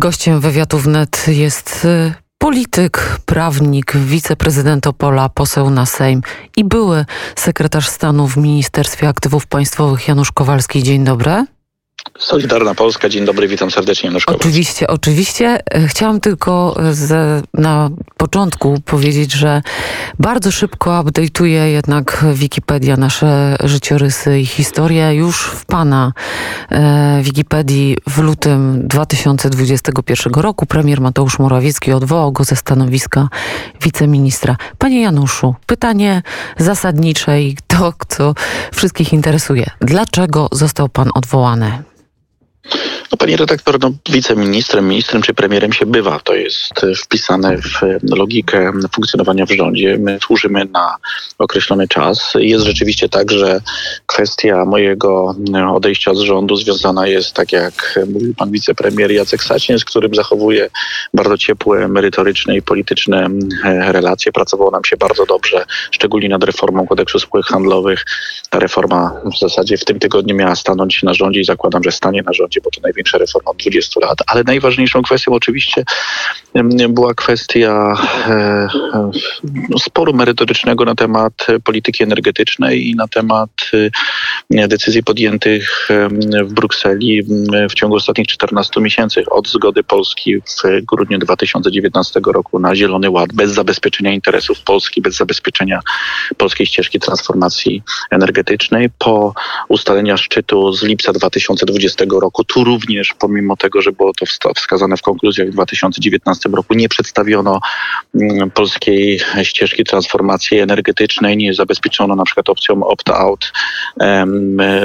Gościem wywiadu wnet jest y, polityk, prawnik, wiceprezydent Opola, poseł na Sejm i były sekretarz stanu w Ministerstwie Aktywów Państwowych Janusz Kowalski. Dzień dobry. Solidarna Polska, dzień dobry, witam serdecznie Kowalski. Oczywiście, oczywiście. E, chciałam tylko z, na początku powiedzieć, że bardzo szybko update'uje jednak Wikipedia nasze życiorysy i historię. Już w Pana e, Wikipedii w lutym 2021 roku premier Mateusz Morawiecki odwołał go ze stanowiska wiceministra. Panie Januszu, pytanie zasadnicze i to, co wszystkich interesuje. Dlaczego został Pan odwołany? No, pani redaktor, no, wiceministrem, ministrem czy premierem się bywa. To jest wpisane w logikę funkcjonowania w rządzie. My służymy na określony czas. Jest rzeczywiście tak, że kwestia mojego odejścia z rządu związana jest, tak jak mówił pan wicepremier Jacek Sasin, z którym zachowuje bardzo ciepłe, merytoryczne i polityczne e, relacje. Pracowało nam się bardzo dobrze, szczególnie nad reformą kodeksu spółek handlowych. Ta reforma w zasadzie w tym tygodniu miała stanąć na rządzie i zakładam, że stanie na rządzie, bo to największa reforma od 20 lat. Ale najważniejszą kwestią oczywiście była kwestia e, no, sporu merytorycznego na temat polityki energetycznej i na temat e, decyzji podjętych w Brukseli w ciągu ostatnich 14 miesięcy od zgody Polski w grudniu 2019 roku na Zielony Ład bez zabezpieczenia interesów Polski, bez zabezpieczenia polskiej ścieżki transformacji energetycznej po ustalenia szczytu z lipca 2020 roku. Tu również pomimo tego, że było to wskazane w konkluzjach w 2019 roku, nie przedstawiono mm, polskiej ścieżki transformacji energetycznej, nie zabezpieczono na przykład opcją opt-out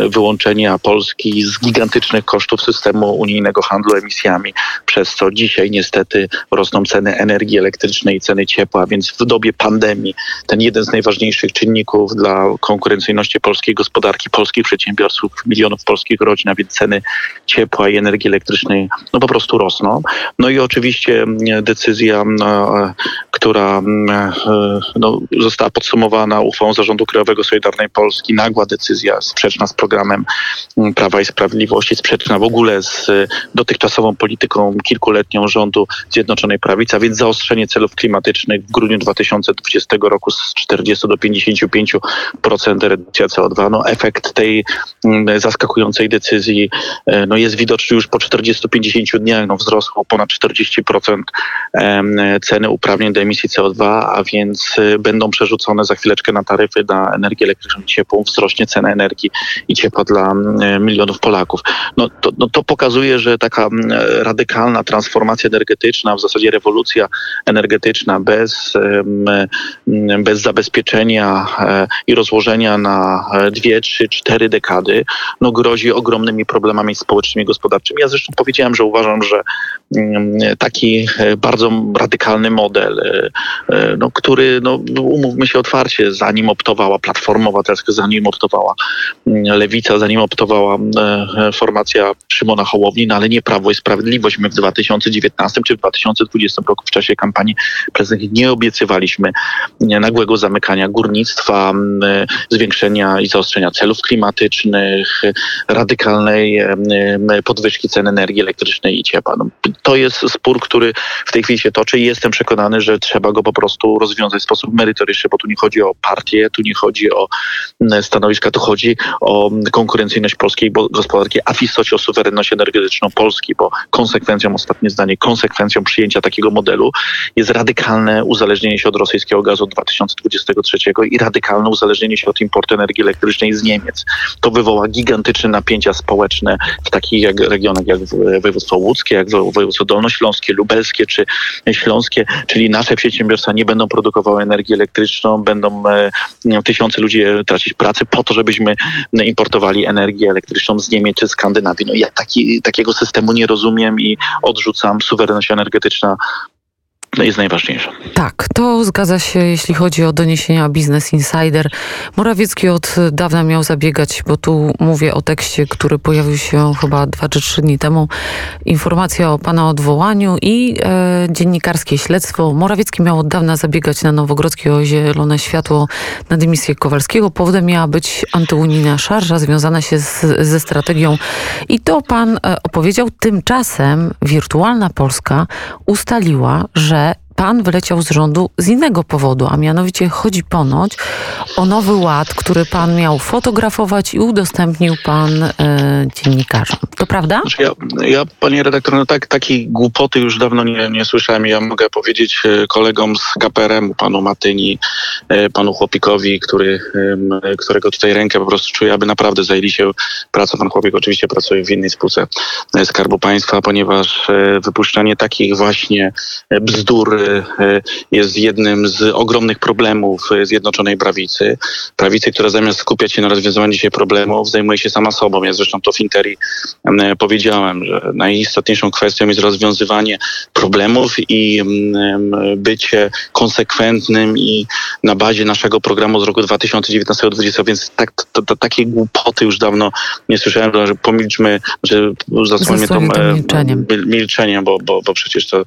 wyłączenia Polski z gigantycznych kosztów systemu unijnego handlu emisjami, przez co dzisiaj niestety rosną ceny energii elektrycznej i ceny ciepła, więc w dobie pandemii ten jeden z najważniejszych czynników dla konkurencyjności polskiej gospodarki, polskich przedsiębiorców, milionów polskich rodzin, a więc ceny ciepła i energii elektrycznej no po prostu rosną. No i oczywiście mm, decyzja, mm, e, która mm, e, no, została podsumowana uchwałą Zarządu Krajowego Solidarnej Polski, nagła decyzja sprzeczna z programem Prawa i Sprawiedliwości, sprzeczna w ogóle z dotychczasową polityką kilkuletnią rządu Zjednoczonej Prawicy, a więc zaostrzenie celów klimatycznych w grudniu 2020 roku z 40 do 55% redukcja CO2. No, efekt tej zaskakującej decyzji e, no, jest widoczny już po 40-50 dniach no, wzrosło ponad 40% ceny uprawnień do emisji CO2, a więc y, będą przerzucone za chwileczkę na taryfy na energię elektryczną i ciepłą, wzrośnie cena energii i ciepła dla milionów Polaków. No, to, no, to pokazuje, że taka radykalna transformacja energetyczna, w zasadzie rewolucja energetyczna bez, bez zabezpieczenia e, i rozłożenia na e, dwie, trzy, cztery dekady, no grozi ogromnymi problemami społecznymi, gospodarczymi. Ja zresztą powiedziałem, że uważam, że mm, taki e, bardzo radykalny model, e, e, no, który, no, umówmy się otwarcie, zanim optowała Platforma Obywatelska, zanim optowała mm, Lewica, zanim optowała formacja Szymona Hołowni, no ale nie Prawo i Sprawiedliwość. My w 2019 czy w 2020 roku w czasie kampanii prezydenckiej nie obiecywaliśmy nagłego zamykania górnictwa, zwiększenia i zaostrzenia celów klimatycznych, radykalnej podwyżki cen energii elektrycznej i ciepła. No, to jest spór, który w tej chwili się toczy i jestem przekonany, że trzeba go po prostu rozwiązać w sposób merytoryczny, bo tu nie chodzi o partię, tu nie chodzi o stanowiska, tu chodzi o konkurencyjność polskiej gospodarki, a w istocie o suwerenność energetyczną Polski, bo konsekwencją, ostatnie zdanie, konsekwencją przyjęcia takiego modelu jest radykalne uzależnienie się od rosyjskiego gazu od 2023 i radykalne uzależnienie się od importu energii elektrycznej z Niemiec. To wywoła gigantyczne napięcia społeczne w takich jak regionach jak województwo łódzkie, jak województwo dolnośląskie, lubelskie czy śląskie, czyli nasze przedsiębiorstwa nie będą produkowały energii elektryczną, będą e, tysiące ludzi tracić pracę po to, żebyśmy importowali energię elektryczną z Niemiec czy Skandynawii. No ja taki, takiego systemu nie rozumiem i odrzucam. Suwerenność energetyczna jest najważniejsza. Tak, to zgadza się, jeśli chodzi o doniesienia Business Insider. Morawiecki od dawna miał zabiegać, bo tu mówię o tekście, który pojawił się chyba dwa czy trzy dni temu. Informacja o pana odwołaniu i e, dziennikarskie śledztwo. Morawiecki miał od dawna zabiegać na Nowogrodzkie o zielone światło na dymisję Kowalskiego. Powodem miała być antyunijna szarża związana się z, ze strategią i to pan e, opowiedział. Tymczasem wirtualna Polska ustaliła, że pan wyleciał z rządu z innego powodu, a mianowicie chodzi ponoć o nowy ład, który pan miał fotografować i udostępnił pan e, dziennikarzom. To prawda? Znaczy ja, ja, panie redaktor, no tak, takiej głupoty już dawno nie, nie słyszałem. Ja mogę powiedzieć e, kolegom z KPRM-u, panu Matyni, e, panu Chłopikowi, który, którego tutaj rękę po prostu czuję, aby naprawdę zajęli się pracą. Pan Chłopik oczywiście pracuje w innej spółce Skarbu Państwa, ponieważ wypuszczanie takich właśnie bzdur jest jednym z ogromnych problemów Zjednoczonej Prawicy. Prawicy, która zamiast skupiać się na rozwiązywaniu dzisiaj problemów, zajmuje się sama sobą. Ja zresztą to w Interi powiedziałem, że najistotniejszą kwestią jest rozwiązywanie problemów i bycie konsekwentnym i na bazie naszego programu z roku 2019-2020, więc tak, to, to, takie głupoty już dawno nie słyszałem, że pomilczmy, że zasłonie to milczeniem, milczeniem bo, bo, bo przecież to e,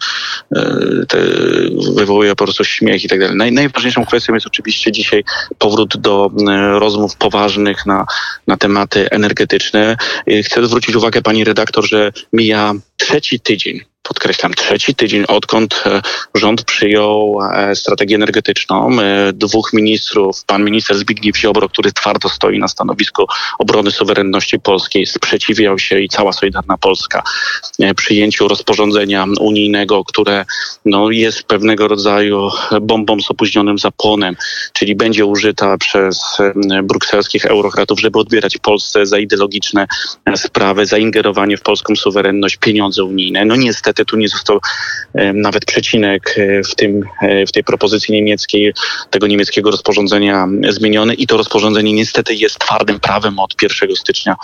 te wywołuje po prostu śmiech i tak dalej. Naj, najważniejszą kwestią jest oczywiście dzisiaj powrót do e, rozmów poważnych na, na tematy energetyczne. Chcę zwrócić uwagę pani redaktor, że mija trzeci tydzień podkreślam, trzeci tydzień, odkąd e, rząd przyjął e, strategię energetyczną. E, dwóch ministrów, pan minister Zbigniew Ziobro, który twardo stoi na stanowisku obrony suwerenności polskiej, sprzeciwiał się i cała Solidarna Polska przyjęciu rozporządzenia unijnego, które no, jest pewnego rodzaju bombą z opóźnionym zapłonem, czyli będzie użyta przez brukselskich eurokratów, żeby odbierać Polsce za ideologiczne sprawy, za ingerowanie w polską suwerenność pieniądze unijne. No niestety tu nie został nawet przecinek e, w, tym, e, w tej propozycji niemieckiej, tego niemieckiego rozporządzenia zmieniony. I to rozporządzenie niestety jest twardym prawem od 1 stycznia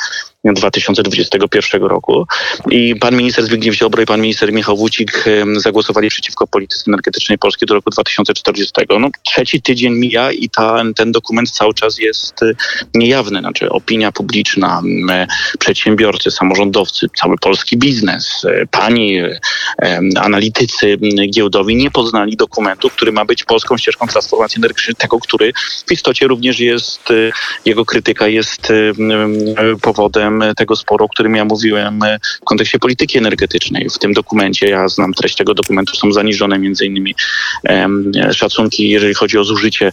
2021 roku. I pan minister Zbigniew Ziobro i pan minister Michał Wójcik zagłosowali przeciwko polityce energetycznej Polski do roku 2040. No, trzeci tydzień mija i ta, ten dokument cały czas jest y, niejawny. Znaczy opinia publiczna, przedsiębiorcy, samorządowcy, cały polski biznes, y, pani analitycy giełdowi nie poznali dokumentu, który ma być polską ścieżką transformacji energetycznej, tego, który w istocie również jest, y, jego krytyka jest powodem tego sporu, o którym ja mówiłem e, w kontekście polityki energetycznej. W tym dokumencie, ja znam treść tego dokumentu, są zaniżone między innymi szacunki, jeżeli chodzi o zużycie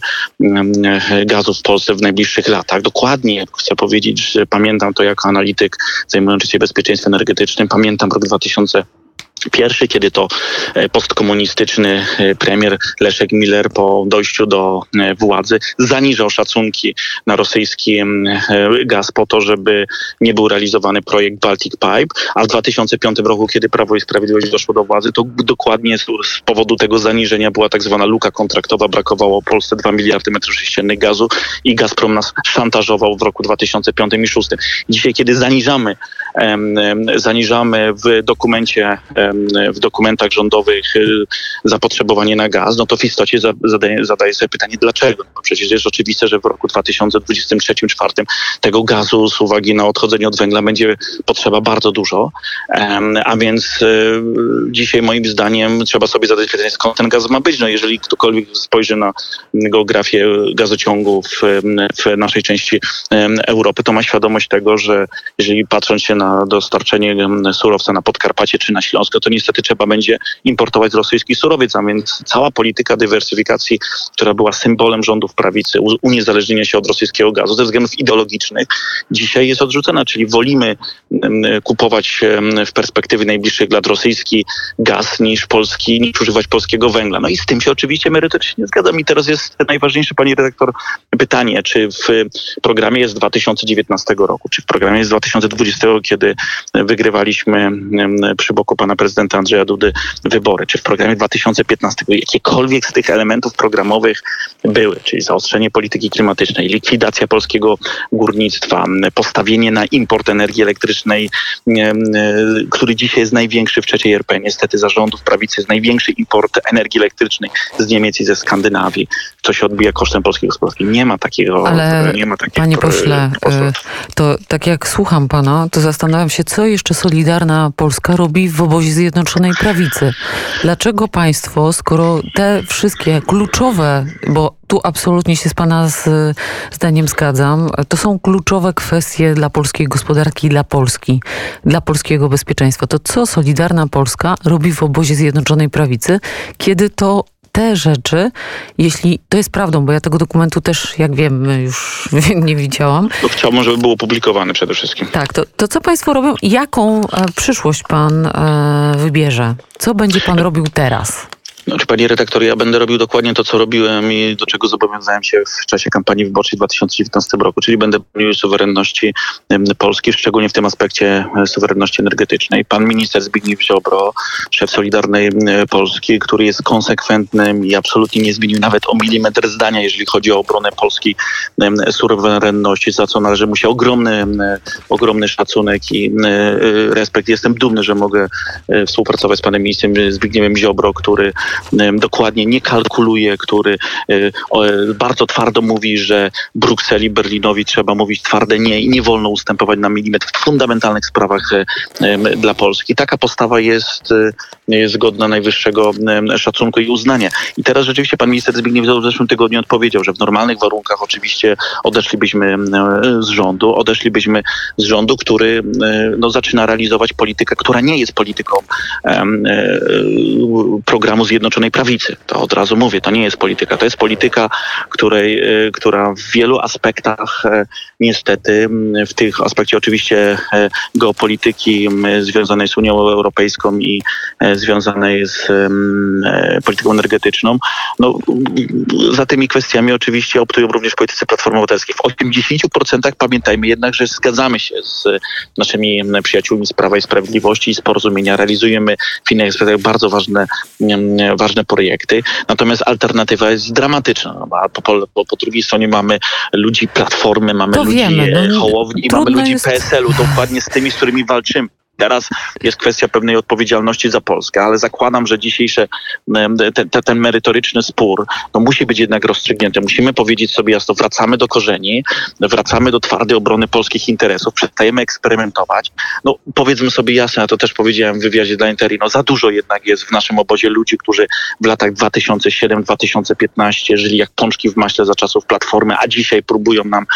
gazu w Polsce w najbliższych latach. Dokładnie chcę powiedzieć, że pamiętam to jako analityk zajmujący się bezpieczeństwem energetycznym. Pamiętam rok 2000 Pierwszy, kiedy to e, postkomunistyczny e, premier Leszek Miller po dojściu do e, władzy zaniżał szacunki na rosyjski gaz po to, żeby nie był realizowany projekt Baltic Pipe, a w 2005 roku, kiedy Prawo i Sprawiedliwość doszło do władzy, to dokładnie z, z powodu tego zaniżenia była tak zwana luka kontraktowa, brakowało Polsce 2 miliardy metrów sześciennych gazu i Gazprom nas szantażował w roku 2005 i 2006. Dzisiaj, kiedy zaniżamy, zaniżamy w dokumencie w dokumentach rządowych y, zapotrzebowanie na gaz, no to w istocie zadaje, zadaje sobie pytanie, dlaczego? No przecież jest oczywiste, że w roku 2023-2024 tego gazu z uwagi na odchodzenie od węgla będzie potrzeba bardzo dużo, a więc y, dzisiaj moim zdaniem trzeba sobie zadać pytanie, skąd ten gaz ma być. No jeżeli ktokolwiek spojrzy na geografię gazociągów w naszej części Europy, to ma świadomość tego, że jeżeli patrząc się na dostarczenie surowca na Podkarpacie czy na Śląsko, to niestety trzeba będzie importować rosyjski surowiec, a więc cała polityka dywersyfikacji, która była symbolem rządów prawicy, uniezależnienia się od rosyjskiego gazu ze względów ideologicznych, dzisiaj jest odrzucona, czyli wolimy kupować w perspektywie najbliższych lat rosyjski gaz niż polski, niż używać polskiego węgla. No i z tym się oczywiście merytorycznie nie zgadzam. I teraz jest najważniejsze, pani redaktor, pytanie, czy w programie jest 2019 roku, czy w programie jest 2020, kiedy wygrywaliśmy przy boku pana prezydenta prezydenta Andrzeja Dudy wybory, czy w programie 2015, jakiekolwiek z tych elementów programowych były, czyli zaostrzenie polityki klimatycznej, likwidacja polskiego górnictwa, postawienie na import energii elektrycznej, który dzisiaj jest największy w trzeciej RP. Niestety zarządów prawicy jest największy import energii elektrycznej z Niemiec i ze Skandynawii, co się odbija kosztem polskiej gospodarki. Nie ma takiego. Ale nie ma takiego, panie pośle, to tak jak słucham pana, to zastanawiam się, co jeszcze Solidarna Polska robi w obozie Zjednoczonej Prawicy. Dlaczego państwo, skoro te wszystkie kluczowe, bo tu absolutnie się z pana z, zdaniem zgadzam, to są kluczowe kwestie dla polskiej gospodarki, dla Polski, dla polskiego bezpieczeństwa. To co Solidarna Polska robi w obozie Zjednoczonej Prawicy, kiedy to te rzeczy, jeśli to jest prawdą, bo ja tego dokumentu też, jak wiem, już nie widziałam. No chciałbym, żeby był opublikowany przede wszystkim. Tak, to, to co państwo robią? Jaką e, przyszłość pan e, wybierze? Co będzie pan robił teraz? Znaczy, panie redaktor, ja będę robił dokładnie to, co robiłem i do czego zobowiązałem się w czasie kampanii wyborczej w 2019 roku, czyli będę bronił suwerenności Polski, szczególnie w tym aspekcie e, suwerenności energetycznej. Pan minister Zbigniew Ziobro, szef Solidarnej Polski, który jest konsekwentnym i absolutnie nie zmienił nawet o milimetr zdania, jeżeli chodzi o obronę polskiej suwerenności, za co należy mu się ogromny, ogromny szacunek i respekt. Jestem dumny, że mogę e, współpracować z panem ministrem Zbigniewem Ziobro, który dokładnie nie kalkuluje, który e, bardzo twardo mówi, że Brukseli, Berlinowi trzeba mówić twarde nie i nie wolno ustępować na milimetr w fundamentalnych sprawach e, dla Polski. Taka postawa jest, e, jest godna najwyższego szacunku i uznania. I teraz rzeczywiście pan minister Zbigniew w zeszłym tygodniu odpowiedział, że w normalnych warunkach oczywiście odeszlibyśmy z rządu, odeszlibyśmy z rządu, który no, zaczyna realizować politykę, która nie jest polityką programu zjednoczonego Zjednoczonej Prawicy. To od razu mówię, to nie jest polityka. To jest polityka, której, e, która w wielu aspektach e, niestety, w tych aspekcie oczywiście e, geopolityki związanej z Unią Europejską i związanej z polityką energetyczną, no, za tymi kwestiami oczywiście optują również politycy Platformy Obywatelskiej. W 80% pamiętajmy jednak, że zgadzamy się z naszymi przyjaciółmi z Prawa i Sprawiedliwości i z porozumienia. Realizujemy w innych aspektach bardzo ważne ważne projekty. Natomiast alternatywa jest dramatyczna. No, a po, po, po drugiej stronie mamy ludzi Platformy, mamy to ludzi wiemy, no, Hołowni, mamy ludzi jest... PSL-u, dokładnie z tymi, z którymi walczymy. Teraz jest kwestia pewnej odpowiedzialności za Polskę, ale zakładam, że dzisiejszy ten, ten merytoryczny spór no, musi być jednak rozstrzygnięty. Musimy powiedzieć sobie jasno, wracamy do korzeni, wracamy do twardej obrony polskich interesów, przestajemy eksperymentować. No powiedzmy sobie jasno, ja to też powiedziałem w wywiadzie dla Interi, no za dużo jednak jest w naszym obozie ludzi, którzy w latach 2007-2015 żyli jak pączki w maśle za czasów Platformy, a dzisiaj próbują nam,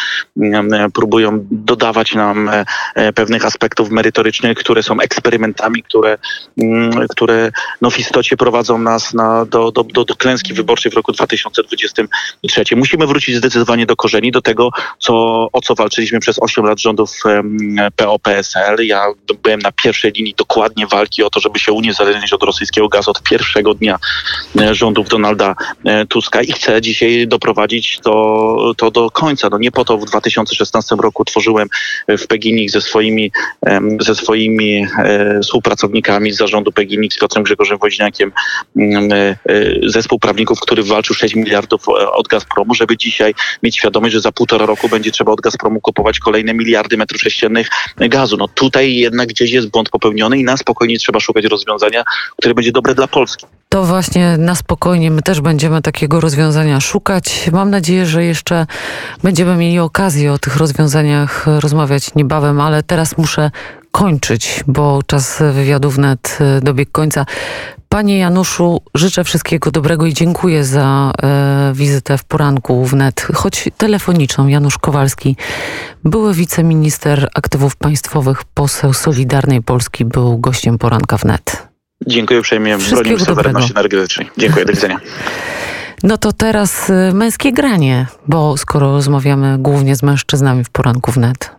próbują dodawać nam e, e, pewnych aspektów merytorycznych, które są eksperymentami, które, mm, które no w istocie prowadzą nas na, do, do, do, do klęski wyborczej w roku 2023. Musimy wrócić zdecydowanie do korzeni, do tego, co, o co walczyliśmy przez 8 lat rządów PO-PSL. Ja byłem na pierwszej linii dokładnie walki o to, żeby się uniezależnić od rosyjskiego gazu od pierwszego dnia e, rządów Donalda e, Tuska i chcę dzisiaj doprowadzić to, to do końca. No nie po to w 2016 roku tworzyłem w PGNiG ze swoimi, ze swoimi e, współpracownikami z zarządu PGNiG, z Piotrem Grzegorzem Woźniakiem, mm, e, e, zespół prawników, który walczył 6 miliardów od Gazpromu, żeby dzisiaj mieć świadomość, że za półtora roku będzie trzeba od Gazpromu kupować kolejne miliardy metrów sześciennych gazu. No tutaj jednak gdzieś jest błąd popełniony i na spokojnie trzeba szukać rozwiązania, które będzie dobre dla Polski. To właśnie na spokojnie my też będziemy takiego rozwiązania szukać. Mam nadzieję, że jeszcze będziemy mieli okazję o tych rozwiązaniach rozmawiać niebawem, ale teraz muszę kończyć, bo czas wywiadu wnet e, dobiegł końca. Panie Januszu, życzę wszystkiego dobrego i dziękuję za e, wizytę w poranku wnet, choć telefoniczną. Janusz Kowalski, były wiceminister aktywów państwowych, poseł Solidarnej Polski, był gościem poranka wnet. Dziękuję uprzejmie. Bronimy suwerenności energetycznej. Dziękuję, do widzenia. No to teraz e, męskie granie, bo skoro rozmawiamy głównie z mężczyznami w poranku wnet.